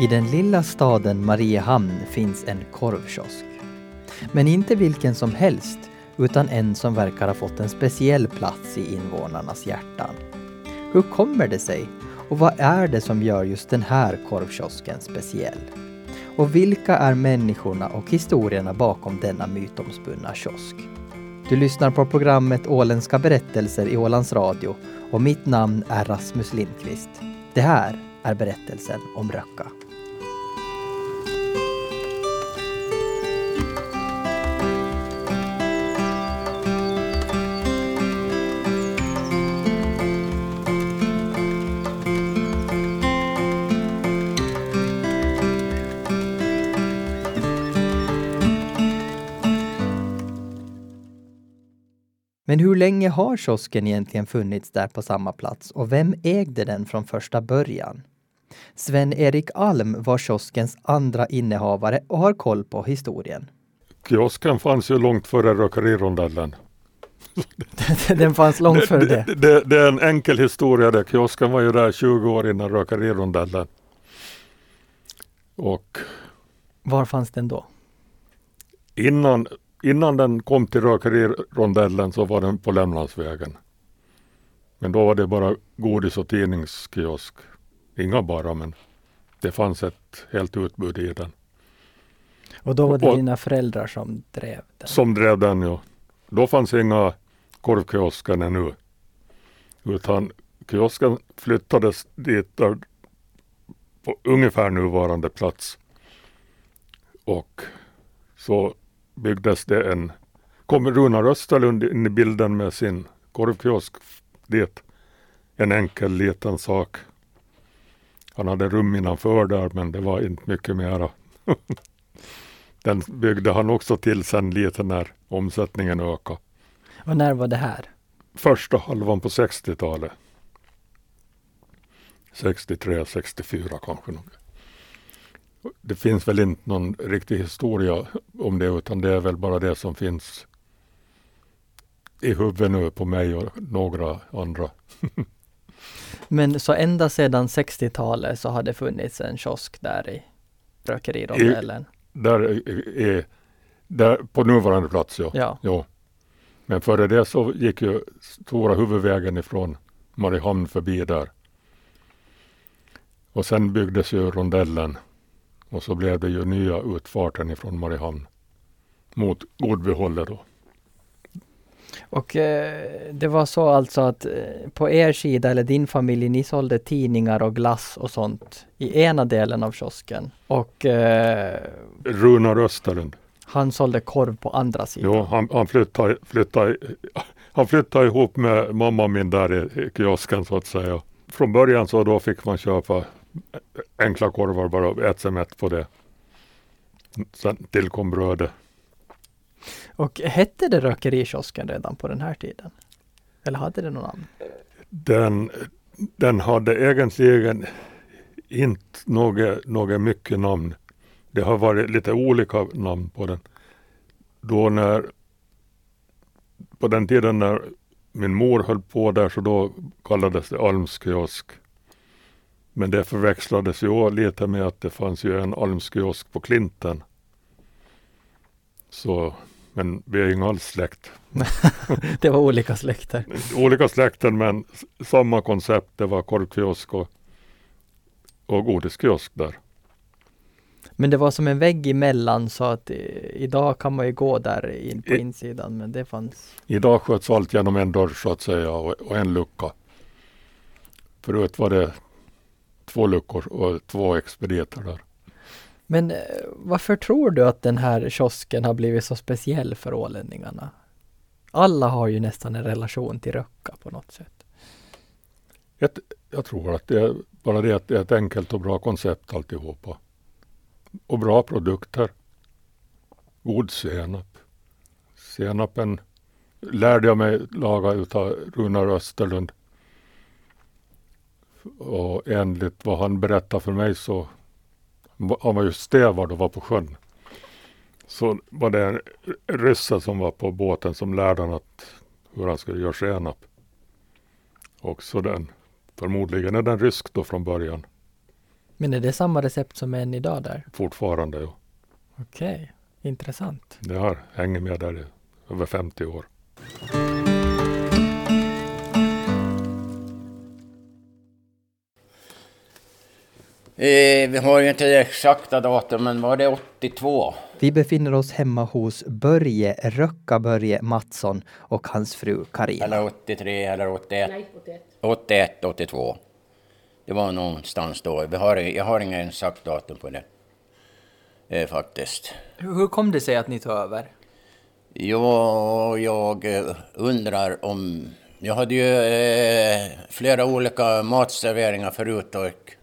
I den lilla staden Mariehamn finns en korvkiosk. Men inte vilken som helst, utan en som verkar ha fått en speciell plats i invånarnas hjärtan. Hur kommer det sig? Och vad är det som gör just den här korvkiosken speciell? Och vilka är människorna och historierna bakom denna mytomspunna kiosk? Du lyssnar på programmet Åländska berättelser i Ålands Radio och mitt namn är Rasmus Lindqvist. Det här är berättelsen om Röcka. Men hur länge har kiosken egentligen funnits där på samma plats och vem ägde den från första början? Sven-Erik Alm var kioskens andra innehavare och har koll på historien. Kiosken fanns ju långt före rökerirondellen. den fanns långt före det? Det, det? det, är en enkel historia det. Kiosken var ju där 20 år innan rökerirondellen. Och Var fanns den då? Innan innan den kom till rökerirondellen så var den på Lämlandsvägen. Men då var det bara godis och tidningskiosk. Inga bara, men det fanns ett helt utbud i den. Och då var det och, dina föräldrar som drev den? Som drev den, ja. Då fanns inga korvkiosker ännu. Utan kiosken flyttades dit där på ungefär nuvarande plats. Och så byggdes det en, kom Runar Österlund in i bilden med sin korvkiosk dit. En enkel liten sak. Han hade rum innanför där men det var inte mycket mera. Den byggde han också till sen lite när omsättningen ökade. Och när var det här? Första halvan på 60-talet. 63, 64 kanske. Nog. Det finns väl inte någon riktig historia om det utan det är väl bara det som finns i huvudet nu på mig och några andra. Men så ända sedan 60-talet så har det funnits en kiosk där i rökerirondellen? Där, är, där på nuvarande plats ja. ja. ja. Men före det så gick ju stora huvudvägen ifrån Mariehamn förbi där. Och sen byggdes ju rondellen och så blev det ju nya utfarten ifrån Mariehamn mot Godbyhållet då. Och eh, det var så alltså att eh, på er sida eller din familj, ni sålde tidningar och glass och sånt i ena delen av kiosken. Och eh, Runar Österlund. Han sålde korv på andra sidan. Jo, han, han, flyttade, flyttade, han flyttade ihop med mamma min där i, i kiosken så att säga. Från början så då fick man köpa enkla korvar bara och äta sig mätt på det. Sen tillkom brödet. Och hette det Rökerikiosken redan på den här tiden? Eller hade det någon namn? Den, den hade egentligen inte något, något mycket namn. Det har varit lite olika namn på den. Då när på den tiden när min mor höll på där så då kallades det Almskiosk. Men det förväxlades ju lite med att det fanns ju en almskiosk på Klinten. Så, men vi är ju alls släkt. det var olika släkter? olika släkter men samma koncept. Det var korvkiosk och, och godiskiosk där. Men det var som en vägg emellan så att idag kan man ju gå där in på I, insidan men det fanns. Idag sköts allt genom en dörr så att säga och, och en lucka. Förut var det två luckor och två expediter där. Men eh, varför tror du att den här kiosken har blivit så speciell för ålänningarna? Alla har ju nästan en relation till Röcka på något sätt. Jag, jag tror att det är bara det att det är ett enkelt och bra koncept alltihopa. Och bra produkter. God senap. Senapen lärde jag mig laga utav Runar Österlund. Och enligt vad han berättade för mig så han var ju stävard och var på sjön. Så var det en rysse som var på båten som lärde honom att, hur han skulle göra senap. Och så den, förmodligen är den rysk då från början. Men är det samma recept som än idag där? Fortfarande, ja. Okej, intressant. Det har hängt med där i över 50 år. Eh, vi har ju inte det exakta datum, men var det 82? Vi befinner oss hemma hos Börje Röcka-Börje Mattsson och hans fru Karina. Eller 83 eller 81? Nej, 81. 81, 82. Det var någonstans då. Vi har, jag har ingen exakt datum på det. Eh, faktiskt. Hur kom det sig att ni tog över? Ja, jag eh, undrar om... Jag hade ju eh, flera olika matserveringar förut och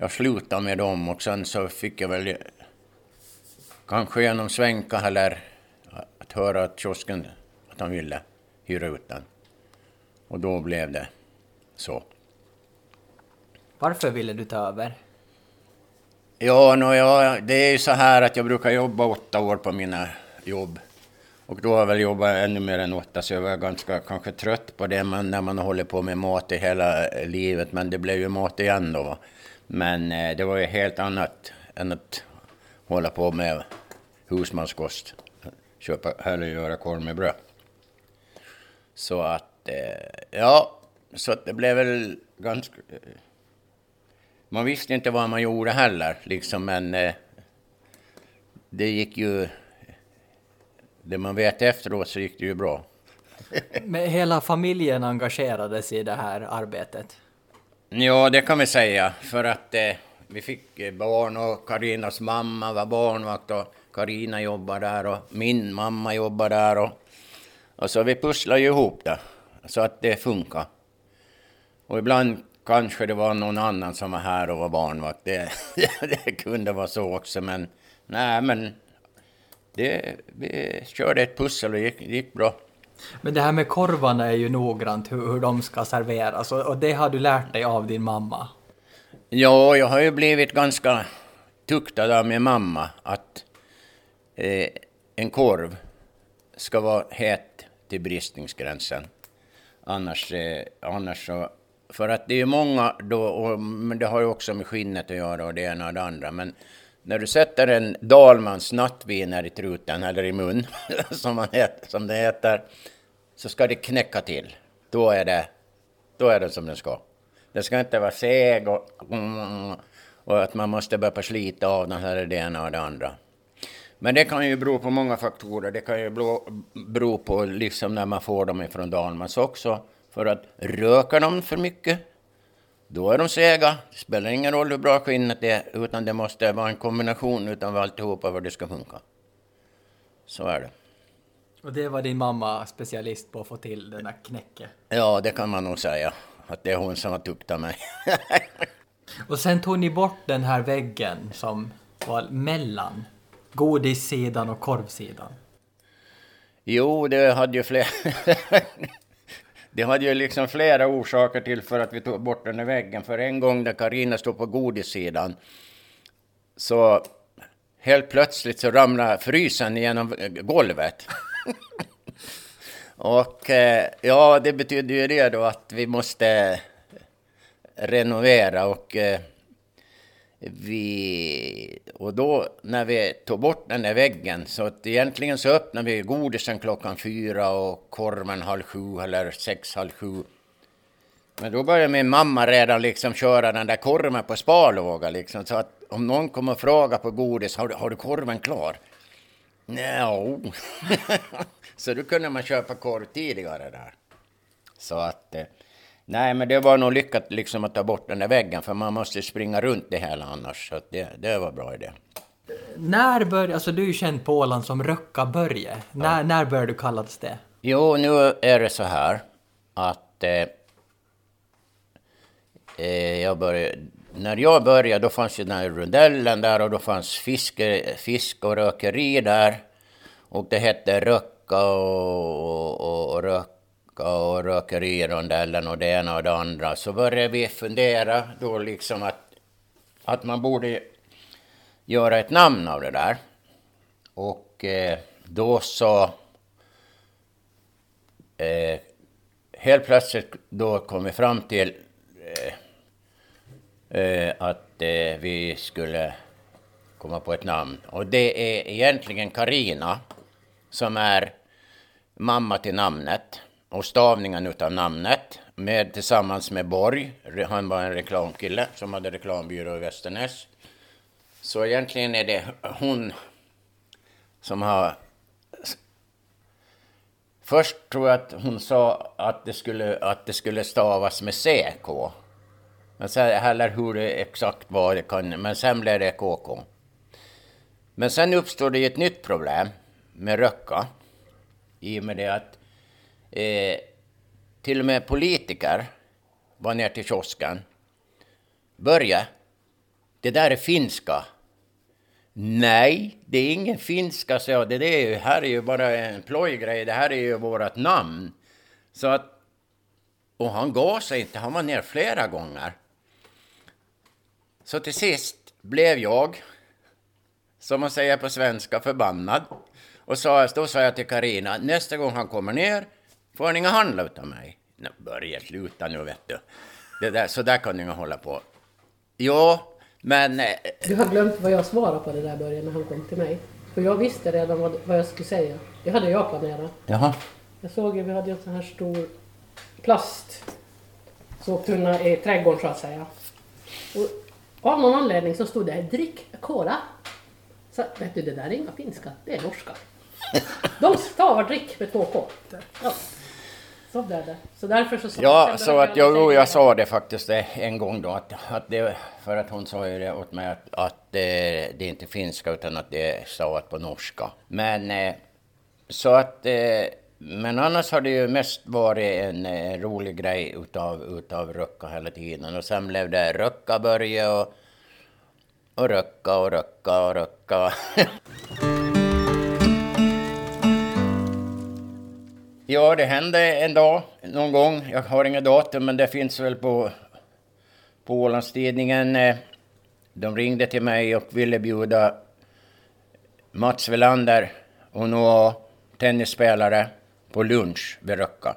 jag slutade med dem och sen så fick jag väl kanske genom Svenka eller att höra att kiosken att han ville hyra ut den. Och då blev det så. Varför ville du ta över? Ja, no, ja, det är ju så här att jag brukar jobba åtta år på mina jobb. Och då har jag väl jobbat ännu mer än åtta, så jag var ganska kanske trött på det men när man håller på med mat i hela eh, livet. Men det blev ju mat igen då. Men eh, det var ju helt annat än att hålla på med husmanskost. Köpa, eller göra korv med bröd. Så att, eh, ja, så att det blev väl ganska... Eh, man visste inte vad man gjorde heller, liksom, men eh, det gick ju... Det man vet efteråt så gick det ju bra. Men hela familjen engagerades i det här arbetet? Ja, det kan vi säga, för att eh, vi fick eh, barn och Karinas mamma var barnvakt och Karina jobbar där och min mamma jobbar där och, och så vi pusslade ju ihop det så att det funkar. Och ibland kanske det var någon annan som var här och var barnvakt. Det, det kunde vara så också, men nej, men det, vi körde ett pussel och det gick, gick bra. Men det här med korvarna är ju noggrant hur, hur de ska serveras och, och det har du lärt dig av din mamma. Ja, jag har ju blivit ganska tuktad av min mamma att eh, en korv ska vara het till bristningsgränsen. Annars, eh, annars så... För att det är många då, och, men det har ju också med skinnet att göra och det ena och det andra. Men när du sätter en Dalmans nattviner i truten eller i mun, som, man heter, som det heter, så ska det knäcka till. Då är det, då är det som den ska. Den ska inte vara seg och, och att man måste börja slita av den här det ena och det andra. Men det kan ju bero på många faktorer. Det kan ju bero på liksom när man får dem ifrån Dalmans också. För att röker de för mycket, då är de sega. Det spelar ingen roll hur bra skinnet är, utan det måste vara en kombination utav alltihopa för att det ska funka. Så är det. Och det var din mamma specialist på att få till den där knäcket? Ja, det kan man nog säga. Att det är hon som har tuktat mig. och sen tog ni bort den här väggen som var mellan godissidan och korvsidan? Jo, det hade ju flera... det hade ju liksom flera orsaker till för att vi tog bort den här väggen. För en gång när Karina stod på godissidan så helt plötsligt så ramlade frysen genom golvet. och eh, ja, det betyder ju det då att vi måste renovera och eh, vi, och då när vi tog bort den där väggen så att egentligen så öppnade vi godisen klockan fyra och korven halv sju eller sex, halv sju. Men då började min mamma redan liksom köra den där korven på sparlåga liksom så att om någon kommer och frågar på godis, har du, har du korven klar? No. så då kunde man köpa korv tidigare där. Så att eh, Nej, men det var nog lyckat liksom att ta bort den där väggen, för man måste springa runt det hela annars. Så det, det var bra idé. När började, alltså du är ju känd på Åland som Röcka-Börje. När, ja. när började du kallas det? Jo, nu är det så här att eh, eh, jag började, när jag började då fanns ju den här rundellen där och då fanns fiske, fisk och rökeri där. Och det hette Röcka och, och, och Röcka och rökerirondellen och det ena och det andra, så började vi fundera då liksom att, att man borde göra ett namn av det där. Och eh, då så... Eh, helt plötsligt då kom vi fram till... Eh, eh, att eh, vi skulle komma på ett namn. Och det är egentligen Karina som är mamma till namnet och stavningen utav namnet med, tillsammans med Borg. Han var en reklamkille som hade reklambyrå i Västernäs. Så egentligen är det hon som har... Först tror jag att hon sa att det skulle, att det skulle stavas med CK. Men sen, eller hur det exakt var, det kan, men sen blev det KK. Men sen uppstod det ett nytt problem med Röcka. I och med det att eh, till och med politiker var ner till kiosken. Börje, det där är finska. Nej, det är ingen finska, sa jag. Det, det är ju, här är ju bara en plojgrej. Det här är ju vårt namn. Så att... Och han gav sig inte. Han var ner flera gånger. Så till sist blev jag, som man säger på svenska, förbannad. Och sa, då sa jag till Karina, nästa gång han kommer ner får ni inga handla utav mig. Nej, börja sluta nu vet du. Det där, så där kan ni inte hålla på. Jo, men... eh, Du har glömt vad jag svarade på det där Börje när han kom till mig. För jag visste redan vad, vad jag skulle säga. Det hade jag planerat. Jaha. Jag såg ju, vi hade en sån här stor plast soptunna i trädgården så att säga. Och av någon anledning så stod det drick cola. Så vet du, det där är inga finska, det är norska. De stavar drick med två K. Ja. Så blev det. Så därför så sa Ja, så att jag, jo, jag sa det faktiskt det en gång då, att, att det, för att hon sa ju det åt mig att, att det, det är inte finska utan att det är stavat på norska. Men eh, så att, eh, men annars har det ju mest varit en eh, rolig grej utav, utav Röcka hela tiden. Och sen blev det Röcka-Börje och, och Röcka och Röcka och Röcka. Ja, det hände en dag, någon gång. Jag har inga datum, men det finns väl på, på Ålandstidningen. Eh, de ringde till mig och ville bjuda Mats Welander och några tennisspelare på lunch vid Röcka.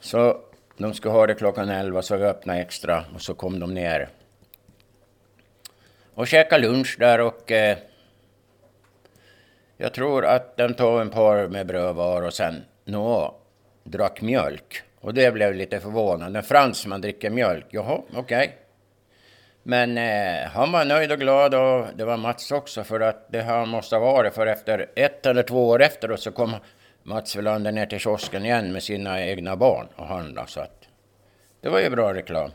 Så de skulle ha det klockan 11, så vi öppnade extra och så kom de ner och käkade lunch där och eh, jag tror att de tog en par med bröd var och sen nå drack mjölk. Och det blev lite förvånande. En fransman dricker mjölk. Jaha, okej. Men eh, han var nöjd och glad och det var Mats också för att det här måste ha varit för efter ett eller två år efteråt så kom Mats Welander ner till kiosken igen med sina egna barn och handlade. Så att det var ju bra reklam.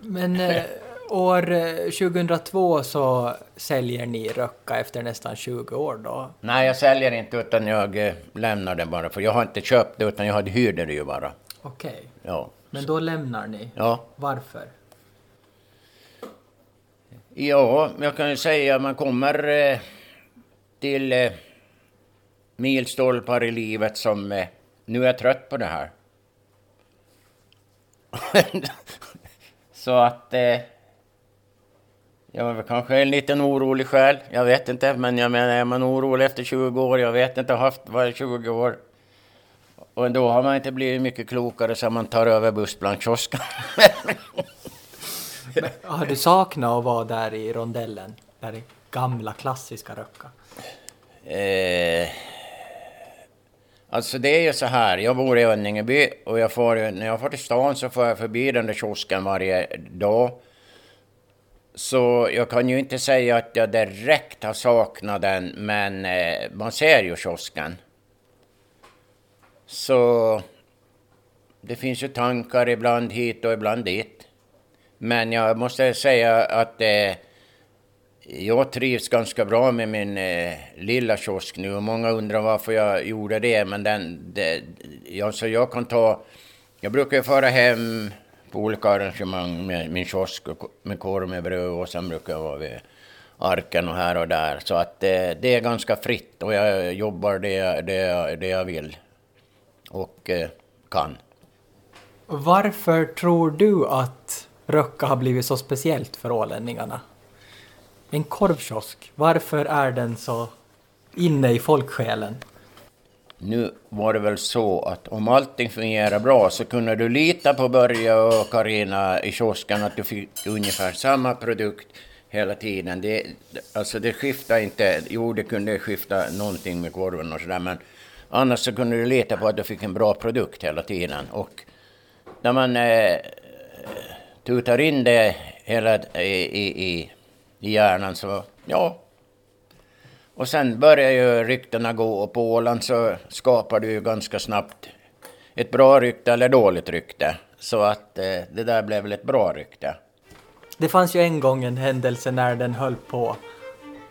Men eh, år eh, 2002 så säljer ni Röcka efter nästan 20 år då. Nej, jag säljer inte utan jag eh, lämnar det bara. För jag har inte köpt det utan jag hade hyrde det ju bara. Okej. Ja. Men då lämnar ni. Ja. Varför? Ja, jag kan ju säga att man kommer eh, till eh, milstolpar i livet som eh, nu är jag trött på det här. Så att eh, jag är väl kanske en liten orolig själ. Jag vet inte, men jag menar är man orolig efter 20 år? Jag vet inte, jag har haft var 20 år. Och då har man inte blivit mycket klokare så man tar över bussblankkiosken. Har du saknat att vara där i rondellen? Där i gamla klassiska Röcka? Eh, alltså det är ju så här, jag bor i Önningeby och jag får, när jag får till stan så får jag förbi den där kiosken varje dag. Så jag kan ju inte säga att jag direkt har saknat den, men eh, man ser ju kiosken. Så det finns ju tankar ibland hit och ibland dit. Men jag måste säga att eh, jag trivs ganska bra med min eh, lilla kiosk nu och många undrar varför jag gjorde det. Men den, det, ja, så jag kan ta... Jag brukar ju föra hem på olika arrangemang med min kiosk och med korv med bröd och sen brukar jag vara vid arken och här och där. Så att eh, det är ganska fritt och jag jobbar det, jag- det, det jag vill och eh, kan. Varför tror du att Röcka har blivit så speciellt för ålänningarna? En korvkiosk, varför är den så inne i folksjälen? Nu var det väl så att om allting fungerar bra så kunde du lita på Börje och Karina i kiosken att du fick ungefär samma produkt hela tiden. Det, alltså det skiftade inte, jo det kunde skifta någonting med korven och sådär men annars så kunde du lita på att du fick en bra produkt hela tiden. Och när man eh, tutar in det hela eh, i, i, i hjärnan så ja, och sen börjar ju ryktena gå och på Åland så skapar du ju ganska snabbt ett bra rykte eller dåligt rykte. Så att eh, det där blev väl ett bra rykte. Det fanns ju en gång en händelse när den höll på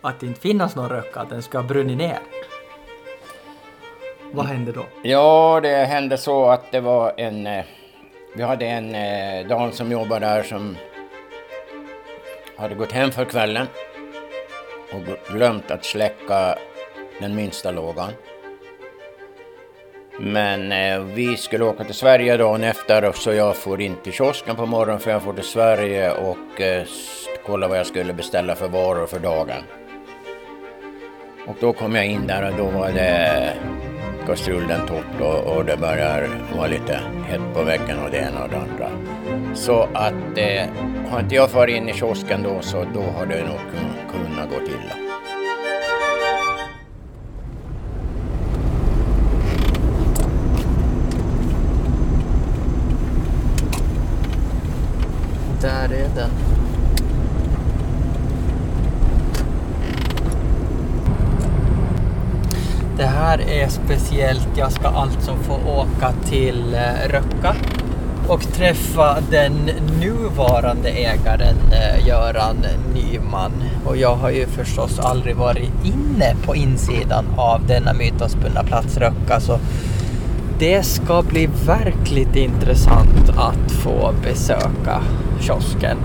att inte finnas någon röka, att den ska ha brunnit ner. Vad hände då? Ja, det hände så att det var en... Eh, vi hade en eh, dam som jobbade där som hade gått hem för kvällen och glömt att släcka den minsta lågan. Men eh, vi skulle åka till Sverige dagen efter så jag får in till kiosken på morgonen för jag får till Sverige och eh, kolla vad jag skulle beställa för varor för dagen. Och då kom jag in där och då var det kastrullen torrt och, och det börjar vara lite hett på väggen och det ena och det andra. Så att eh, har inte jag farit in i kiosken då så då har det nog kunnat gått illa. Där är den. Det här är speciellt. Jag ska alltså få åka till eh, Röcka och träffa den nuvarande ägaren eh, Göran Nyman. Och jag har ju förstås aldrig varit inne på insidan av denna mytomspunna plats Röcka så det ska bli verkligt intressant att få besöka kiosken.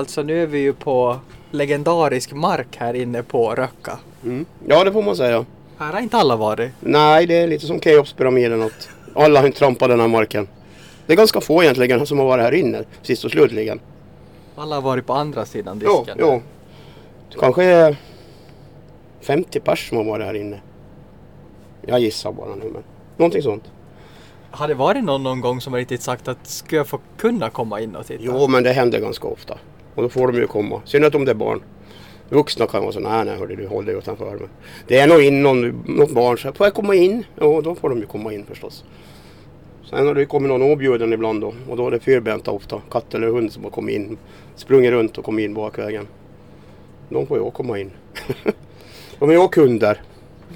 Alltså nu är vi ju på legendarisk mark här inne på Röcka. Mm. Ja, det får man säga. Här har inte alla varit. Nej, det är lite som Keopspyramiden att alla har inte trampat den här marken. Det är ganska få egentligen som har varit här inne sist och slutligen. Alla har varit på andra sidan disken. jo. Kanske 50 pers som har varit här inne. Jag gissar bara nu men någonting sånt. Har det varit någon någon gång som har riktigt sagt att ska jag få kunna komma in och titta? Jo, men det händer ganska ofta. Och då får de ju komma. Synnerhet om det är barn. Vuxna kan vara så nej nej hörde du håll dig utanför. Men det är nog in någon, något barn så får jag komma in? Ja då får de ju komma in förstås. Sen har det kommit någon objuden ibland då och då är det fyrbenta ofta. Katt eller hund som har kommit in. Sprungit runt och kommit in bakvägen. De får ju komma in. de är också kunder.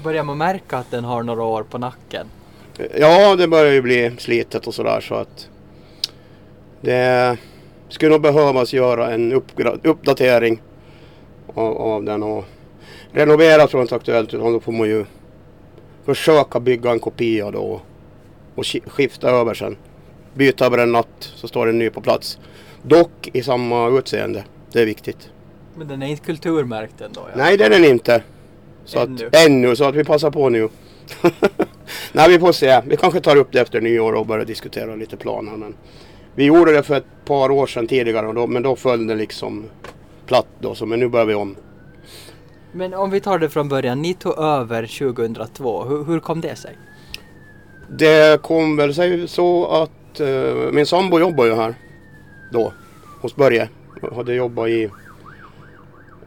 Börjar man märka att den har några år på nacken? Ja, det börjar ju bli slitet och sådär så att det skulle nog behövas göra en uppdatering av, av den och renovera tror jag inte är aktuellt utan då får man ju försöka bygga en kopia då och ki- skifta över sen. Byta över en natt så står den ny på plats. Dock i samma utseende. Det är viktigt. Men den är inte kulturmärkt ändå? Ja. Nej, det är den inte. Så Ännu. Att, ännu, så att vi passar på nu. Nej, vi får se. Vi kanske tar upp det efter nyår och börjar diskutera lite planer. Men vi gjorde det för ett par år sedan tidigare, då, men då föll det liksom platt då. Så, men nu börjar vi om. Men om vi tar det från början. Ni tog över 2002. Hur, hur kom det sig? Det kom väl sig så att eh, min sambo jobbar ju här då hos Börje. Jag hade jobbat i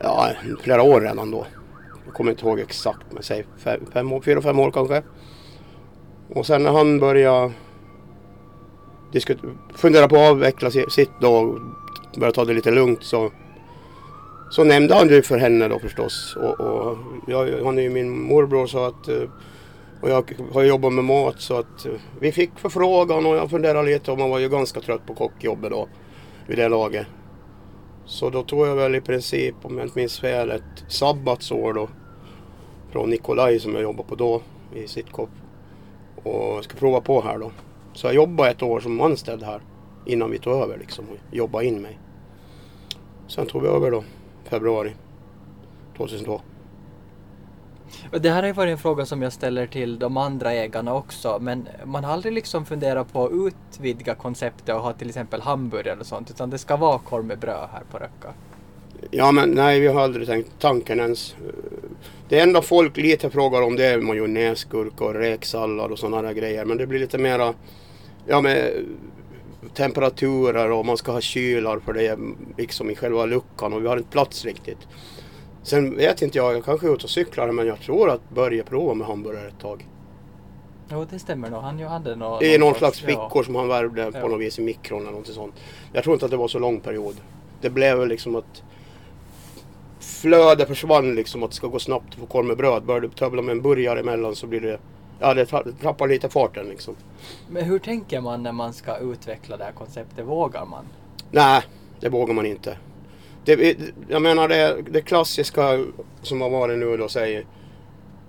ja, flera år redan då. Jag kommer inte ihåg exakt men säg fem, fem år, fyra, fem år kanske. Och sen när han började Funderade fundera på att avveckla sitt då och börja ta det lite lugnt så så nämnde han det för henne då förstås. Och, och jag, han är ju min morbror så att eh, och jag har jobbat med mat så att eh, vi fick förfrågan och jag funderade lite och man var ju ganska trött på kockjobbet då vid det laget. Så då tog jag väl i princip, om jag inte minns fel, ett sabbatsår då från Nikolaj som jag jobbade på då i Sitkop och ska prova på här då. Så jag jobbade ett år som anställd här innan vi tog över liksom och jobbade in mig. Sen tog vi över då februari 2002. Och Det här har ju varit en fråga som jag ställer till de andra ägarna också, men man har aldrig liksom funderat på att utvidga konceptet och ha till exempel hamburgare och sånt, utan det ska vara korv med bröd här på Röcka. Ja men nej, vi har aldrig tänkt tanken ens. Det enda folk lite frågar om det är majonnäsgurka och räksallad och sådana där grejer. Men det blir lite mera, ja med temperaturer och man ska ha kylar för det liksom i själva luckan och vi har inte plats riktigt. Sen vet inte jag, jag kanske är ute och cyklar men jag tror att Börje provar med hamburgare ett tag. Jo, det stämmer nog. Han ju hade nå- I någon slags fickor ja. som han värvde på Ja. något vis i mikron eller något sånt. Jag tror inte att det var så lång period. Det blev liksom att flödet försvann liksom att det ska gå snabbt att få korv med bröd. Börjar du többla med en burgare emellan så blir det Ja det trappar lite farten liksom. Men hur tänker man när man ska utveckla det här konceptet? Vågar man? Nej, det vågar man inte. Det, jag menar det, det klassiska som har varit nu då säger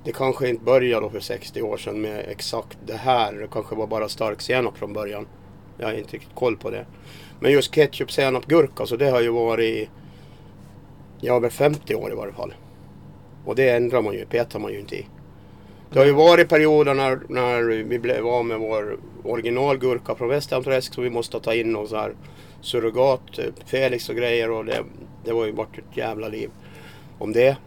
det kanske inte började för 60 år sedan med exakt det här. Det kanske var bara stark senap från början. Jag har inte riktigt koll på det. Men just ketchup, senap, gurka så det har ju varit ja, över 50 år i varje fall. Och det ändrar man ju, petar man ju inte i. Det har ju varit perioder när, när vi blev av med vår originalgurka från Västhamnträsk så vi måste ta in någon så här surrogat, typ Felix och grejer och det, det var ju varit ett jävla liv om det.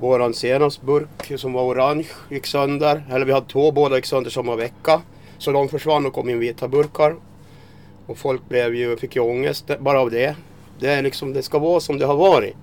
Våran senapsburk som var orange gick sönder. Eller vi hade två, båda gick sönder samma vecka. Så de försvann och kom in vita burkar. Och folk blev ju, fick ju ångest bara av det. Det är liksom, det ska vara som det har varit.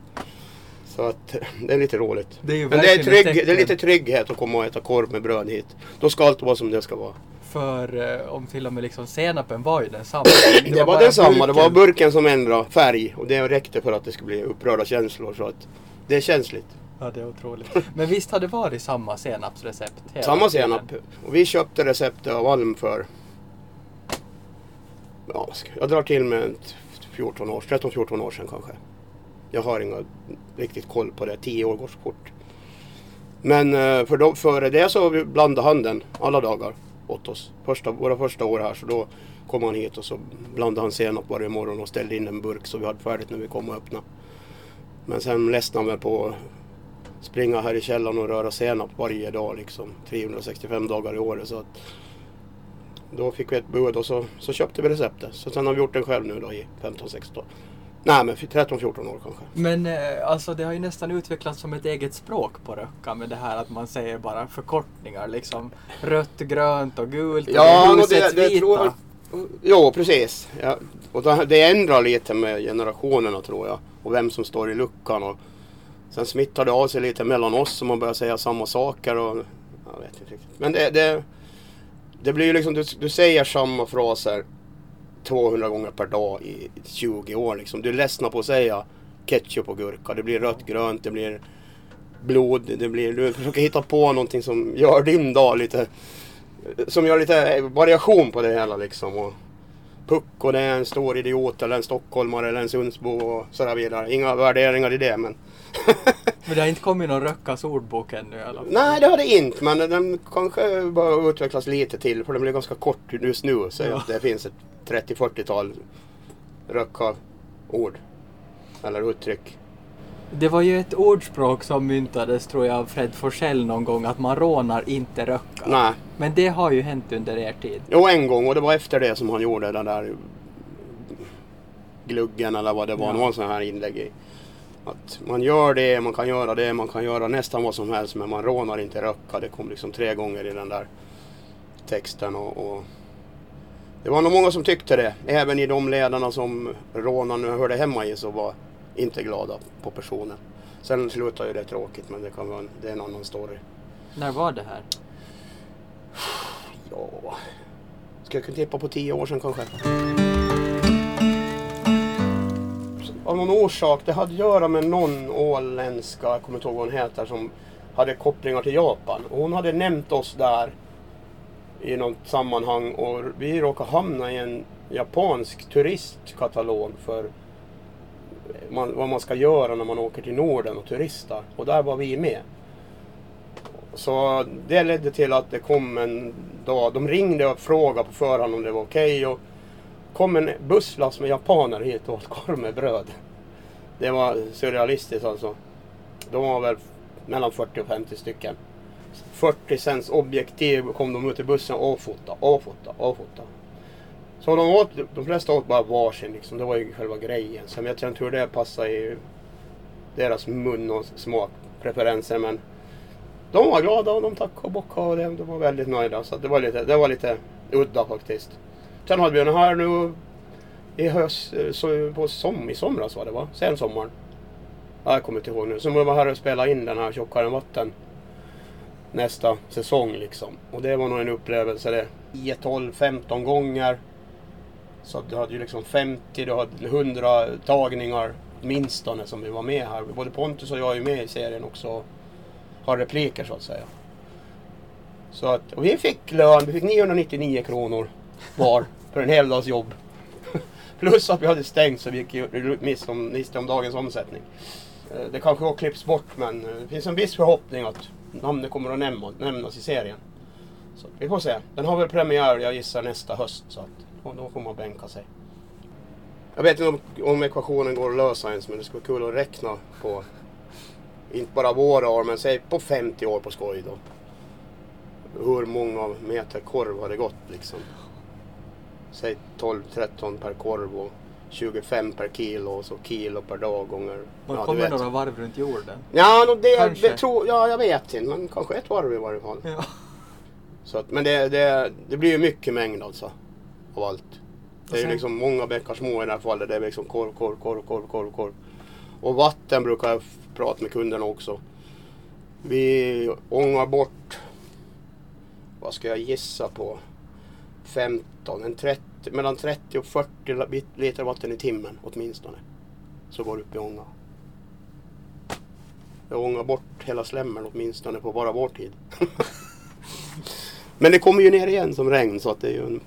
Så att det är lite roligt. Det är Men det är, trygg, det är lite trygghet att komma och äta korv med bröd hit. Då ska allt vara som det ska vara. För eh, om till och med liksom senapen var ju densamma. Det, var bara densamma, det var burken. burken som ändrade färg och det räckte för att det skulle bli upprörda känslor. Så att det är känsligt. Ja, det är otroligt. Men visst har det varit samma senapsrecept? Samma tiden? senap. Och vi köpte receptet av Alm för... Ja, jag drar till med ett 14 år, 13-14 år sedan kanske. Jag har inga riktigt koll på det, tio år går så fort. Men eh, för då, före det så har vi blandade han den alla dagar åt oss. Första, våra första år här så då kom han hit och så blandade han senap varje morgon och ställde in en burk så vi hade färdigt när vi kom och öppnade. Men sen ledsnade han väl på springa här i källaren och röra senap varje dag liksom. 365 dagar i året. Så att då fick vi ett bud och så, så köpte vi receptet. Så sen har vi gjort den själv nu då i 15-16. år. Nej men 13-14 år kanske. Men eh, alltså det har ju nästan utvecklats som ett eget språk på Röcka med det här att man säger bara förkortningar liksom. Rött, grönt och gult och Ja, det det, det vita. tror jag. Jo, precis. Ja, och det, det ändrar lite med generationerna tror jag. Och vem som står i luckan. Och sen smittar det av sig lite mellan oss och man börjar säga samma saker. Och, jag vet inte riktigt. Men det, det, det blir ju liksom, du, du säger samma fraser 200 gånger per dag i 20 år. Liksom. Du är ledsna på att säga ketchup och gurka. Det blir rött, grönt, det blir blod. Det blir, du försöker hitta på någonting som gör din dag lite som gör lite variation på det hela liksom. Och Pucko det är en stor idiot eller en stockholmare eller en Sundsbo och sådär vidare. Inga värderingar i det men. Men det har inte kommit någon Röckas ordbok ännu i alla fall. Nej det har det inte men den kanske bör utvecklas lite till för den blir ganska kort just nu. Så Ja. att det finns ett 30-40-tal röka ord. Eller uttryck. Det var ju ett ordspråk som myntades tror jag av Fred Forsell någon gång att man rånar inte Röcka. Nej. Men det har ju hänt under er tid. Jo en gång och det var efter det som han gjorde den där gluggen eller vad det var. Ja. En sån här inlägg i. Att man gör det, man kan göra det, man kan göra nästan vad som helst men man rånar inte röcka. Det kom liksom tre gånger i den där texten. Och, och det var nog många som tyckte det. Även i de ledarna som rånarna hörde hemma i så var inte glada på personen. Sen slutade ju det tråkigt men det, kan vara en, det är en annan story. När var det här? Ja, ska jag kunna tippa på tio år sedan kanske. Av någon orsak, det hade att göra med någon åländska, jag kommer inte ihåg vad hon heter, som hade kopplingar till Japan. Och hon hade nämnt oss där i något sammanhang och vi råkade hamna i en japansk turistkatalog för man, vad man ska göra när man åker till Norden och turistar. Och där var vi med. Så det ledde till att det kom en dag, de ringde och frågade på förhand om det var okej. och kom en busslast med japaner hit och åt korv med bröd. Det var surrealistiskt alltså. De var väl mellan 40 och 50 stycken. 40 cents objektiv kom de ut i bussen och fotade. och fotade, och fotade. Så de, åt, de flesta åt bara varsin liksom. Det var ju själva grejen. Sen vet jag inte hur det passar i deras mun och smakpreferenser men de var glada och de tackade och bockade och de, de var väldigt nöjda. Så det var lite, det var lite udda faktiskt. Sen hade vi den här nu i höst, eh, så på som, i somras var det va? Sen sommaren. Ja, jag kommer inte ihåg nu. Så var här och spela in den här Tjockare än vatten nästa säsong liksom. Och det var nog en upplevelse det. 10, 12, 15 gånger. Så du hade ju liksom 50, du hade 100 tagningar åtminstone som vi var med här. Både Pontus och jag är ju med i serien också. Har repliker så att säga. Så att, och vi fick lön, vi fick 999 kronor var för en hel dags jobb. Plus att vi hade stängt så vi gick miste om, miste om dagens omsättning. Eh, det kanske har klippts bort men eh, det finns en viss förhoppning att namnet kommer att nämna, nämnas i serien. Så vi får se. Den har väl premiär, jag gissar, nästa höst. Så att, då, får man bänka sig. Jag vet inte om, om ekvationen går att lösa ens men det skulle vara kul att räkna på inte bara våra år men säg på 50 år på skoj då. Hur många meter korv har det gått liksom? Säg 12-13 per korv och 25 per kilo och så kilo per dag gånger... Man ja, kommer några varv runt jorden. Ja, nå, det, det tror, ja, jag vet inte men kanske ett varv i varje fall. Ja. Så att, men det, det, det blir ju mycket mängd alltså. Av allt. Det är ju liksom många bäckar små i det här fallet. Det är liksom korv, korv, korv, korv, korv, korv. Och vatten brukar jag prata med kunderna också. Vi ångar bort, vad ska jag gissa på? 15, en 30, mellan 30 och 40 li- liter vatten i timmen åtminstone. Så går det upp i ånga. Jag ångar bort hela slemmen åtminstone på bara vår tid. Men det kommer ju ner igen som regn så att det är ju en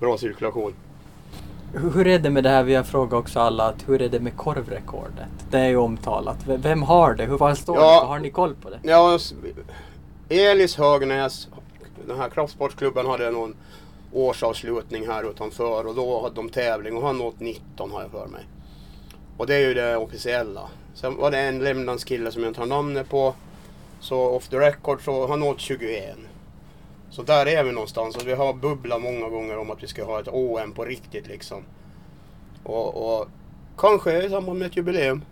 bra cirkulation. Hur är det med det här, vi har frågat också alla, att hur är det med korvrekordet? Det är ju omtalat. Vem har det? Hur vad står det? Ja. Har ni koll på det? Ja, Elis Högnäs, den här kraftsportsklubben hade någon årsavslutning här utanför och då hade de tävling och han åt 19 har jag för mig. Och det är ju det officiella. Sen var det en Lämlandskille som jag inte har namnet på. Så off the record så han åt 21. Så där är vi någonstans och vi har bubblat många gånger om att vi ska ha ett OM på riktigt liksom. Och, och kanske i samband med ett jubileum.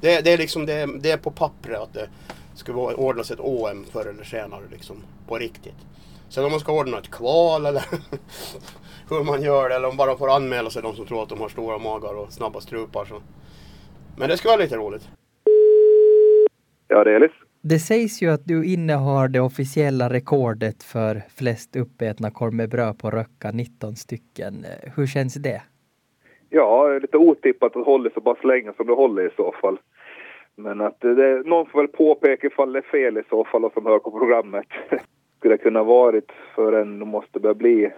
Det, det är liksom det, det är på pappret att det ska ordnas ett OM förr eller senare liksom på riktigt. Sen om man ska ordna ett kval eller hur man gör det eller om bara får anmäla sig de som tror att de har stora magar och snabba strupar så. Men det ska vara lite roligt. Ja, det är Elis. Det sägs ju att du innehar det officiella rekordet för flest uppätna korv med bröd på Röcka, 19 stycken. Hur känns det? Ja, det är lite otippat att hålla så pass länge som du håller i så fall. Men att det, det, någon får väl påpeka ifall det är fel i så fall och som hör på programmet. Skulle kunna varit för en, det måste börja bli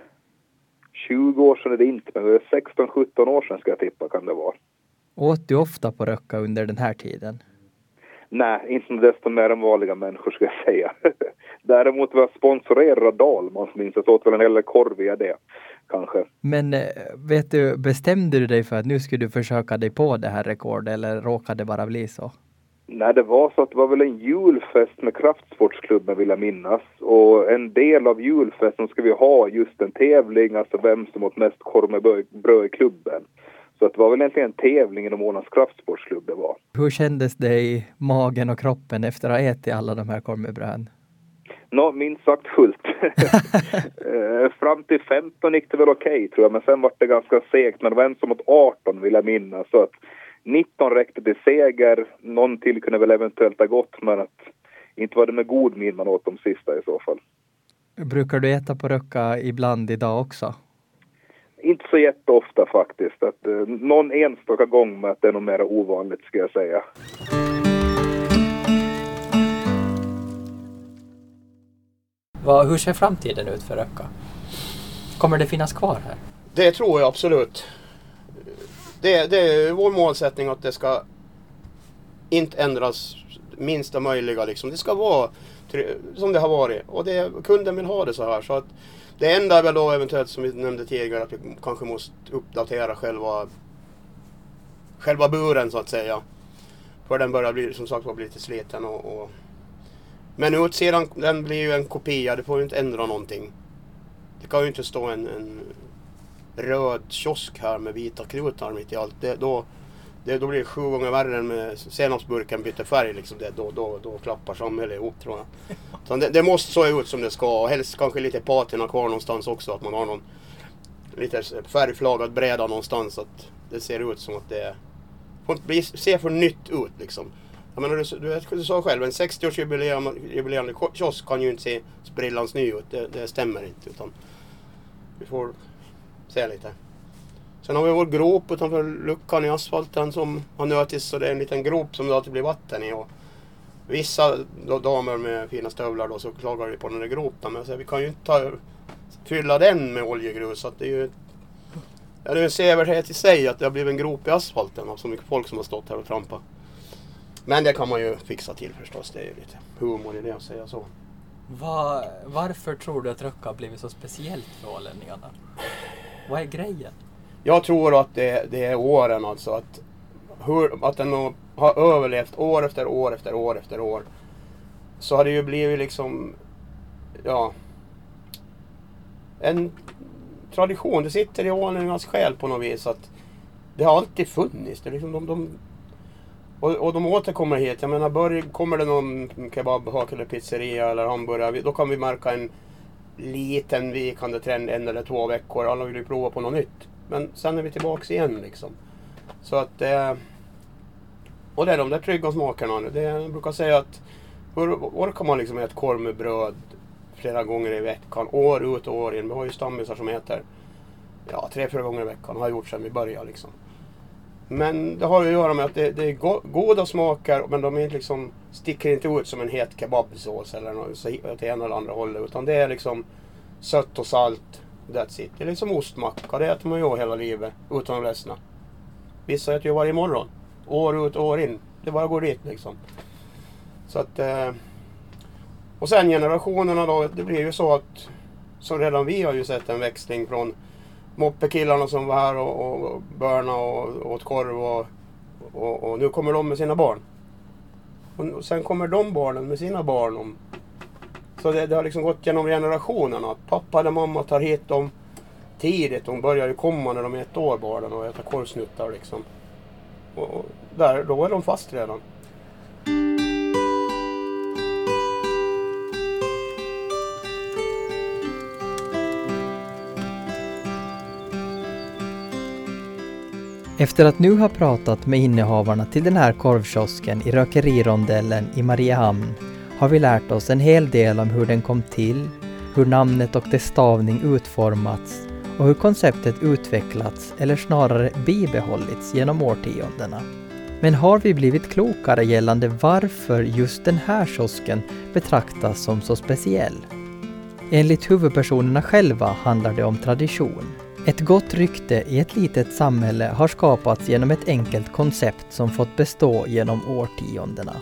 20 år sedan är det inte, men det är 16-17 år sedan ska jag tippa kan det vara. Åt du ofta på Röcka under den här tiden? Nej, inte desto mer än vanliga människor ska jag säga. Däremot var jag sponsorerad av Dahlmans minns jag, så åt väl en hel del korv via det. Kanske. Men eh, vet du, bestämde du dig för att nu skulle du försöka dig på det här rekordet eller råkade det bara bli så? Nej, det var så att det var väl en julfest med kraftsportsklubben vill jag minnas. Och en del av julfesten ska vi ha just en tävling, alltså vem som åt mest korv med bröd- i klubben. Så att det var väl egentligen en tävling inom Ålands kraftsportsklubb det var. Hur kändes det i magen och kroppen efter att ha ätit alla de här korv med bröd? Nå, minst sagt fullt. Eh, Fram till 15 gick det väl okej tror jag, men sen var det ganska segt. Men det var en som åt 18 vill jag minnas. Så att 19 räckte till seger. Någon till kunde väl eventuellt ha gått, men att inte var det med god min man åt de sista i så fall. Brukar du äta på Röcka ibland idag också? Inte så jätteofta faktiskt. Att, eh, någon enstaka gång med att det är nog mer ovanligt ska jag säga. Vad, hur ser framtiden ut för Röcka? Kommer det finnas kvar här? Det tror jag absolut. Det, det är vår målsättning att det ska inte ändras minsta möjliga liksom. Det ska vara som det har varit och det, kunden vill ha det så här. Så att det enda är väl då eventuellt som vi nämnde tidigare att vi kanske måste uppdatera själva själva buren så att säga. För den börjar bli som sagt var bli lite sliten och, och Men utsidan den blir ju en kopia, det får ju inte ändra någonting. Det kan ju inte stå en, en röd kiosk här med vita knutar mitt i allt. Det, då, det, då blir det sju gånger värre än med senapsburken byter färg. Liksom det, då, då, då klappar samhället ihop tror jag. Så det, det måste se ut som det ska. Helst kanske lite patina kvar någonstans också. Att man har någon lite färgflagad bräda någonstans. Att det ser ut som att det får bli, se för nytt ut liksom. Jag menar, du, du, du sa själv, en 60-årsjubilerande kiosk kan ju inte se sprillans ny ut. Det, det stämmer inte. Utan vi får ser lite. Sen har vi vår grop utanför luckan i asfalten som har nötits så det är en liten grop som det alltid blir vatten i. Och vissa då, damer med fina stövlar då, så klagar vi på den där gropen. Men så vi kan ju inte ta, fylla den med oljegrus. Så det är ju ja, det är en sevärdhet i sig att det har blivit en grop i asfalten av så mycket folk som har stått här och trampat. Men det kan man ju fixa till förstås. Det är ju lite humor i det att säga så. Var, varför tror du att Röcka har blivit så speciellt för ålänningarna? Vad är grejen? Jag tror att det, det är åren alltså. Att, hur, att den har överlevt år efter år efter år efter år. Så har det ju blivit liksom, ja, en tradition. Det sitter i ålänningarnas själ på något vis. att Det har alltid funnits. Det är liksom de, de och, och de återkommer hit. Jag menar, bör, kommer det någon kebabhak eller pizzeria eller hamburgare, då kan vi märka en liten vikande trend en eller två veckor. Alla vill ju prova på något nytt. Men sen är vi tillbaks igen liksom. Så att... Eh, och det är de där trygga smakerna. Det, jag brukar säga att hur orkar man liksom äta korv med bröd flera gånger i veckan, år ut och år in. Vi har ju stammisar som äter ja, tre, fyra gånger i veckan. Har gjort sedan vi började liksom. Men det har att göra med att det, det är go goda smaker men de är liksom, sticker inte ut som en het kebabsås eller något, åt ena eller andra hållet. Utan det är liksom sött och salt. That's it. Det är liksom ostmacka. Det äter man ju hela livet utan att ledsna. Vissa äter ju varje morgon. År ut och år in. Det bara går dit liksom. Så att... Eh, och sen generationerna då. Det blir ju så att... Som redan vi har ju sett en växling från moppekillarna som var här och, och börna och åt korv och, och, och, nu kommer de med sina barn. Och sen kommer de barnen med sina barn. Om, så det, det har liksom gått genom generationerna. Pappa eller mamma tar hit dem tidigt. De börjar ju komma när de är ett år barnen och äta korvsnuttar liksom. Och, och där, då är de fast redan. Efter att nu ha pratat med innehavarna till den här korvkiosken i Rökerirondellen i Mariehamn har vi lärt oss en hel del om hur den kom till, hur namnet och dess stavning utformats och hur konceptet utvecklats eller snarare bibehållits genom årtiondena. Men har vi blivit klokare gällande varför just den här kiosken betraktas som så speciell? Enligt huvudpersonerna själva handlar det om tradition. Ett gott rykte i ett litet samhälle har skapats genom ett enkelt koncept som fått bestå genom årtiondena.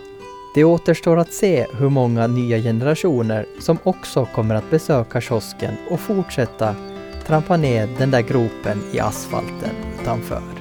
Det återstår att se hur många nya generationer som också kommer att besöka kiosken och fortsätta trampa ner den där gropen i asfalten utanför.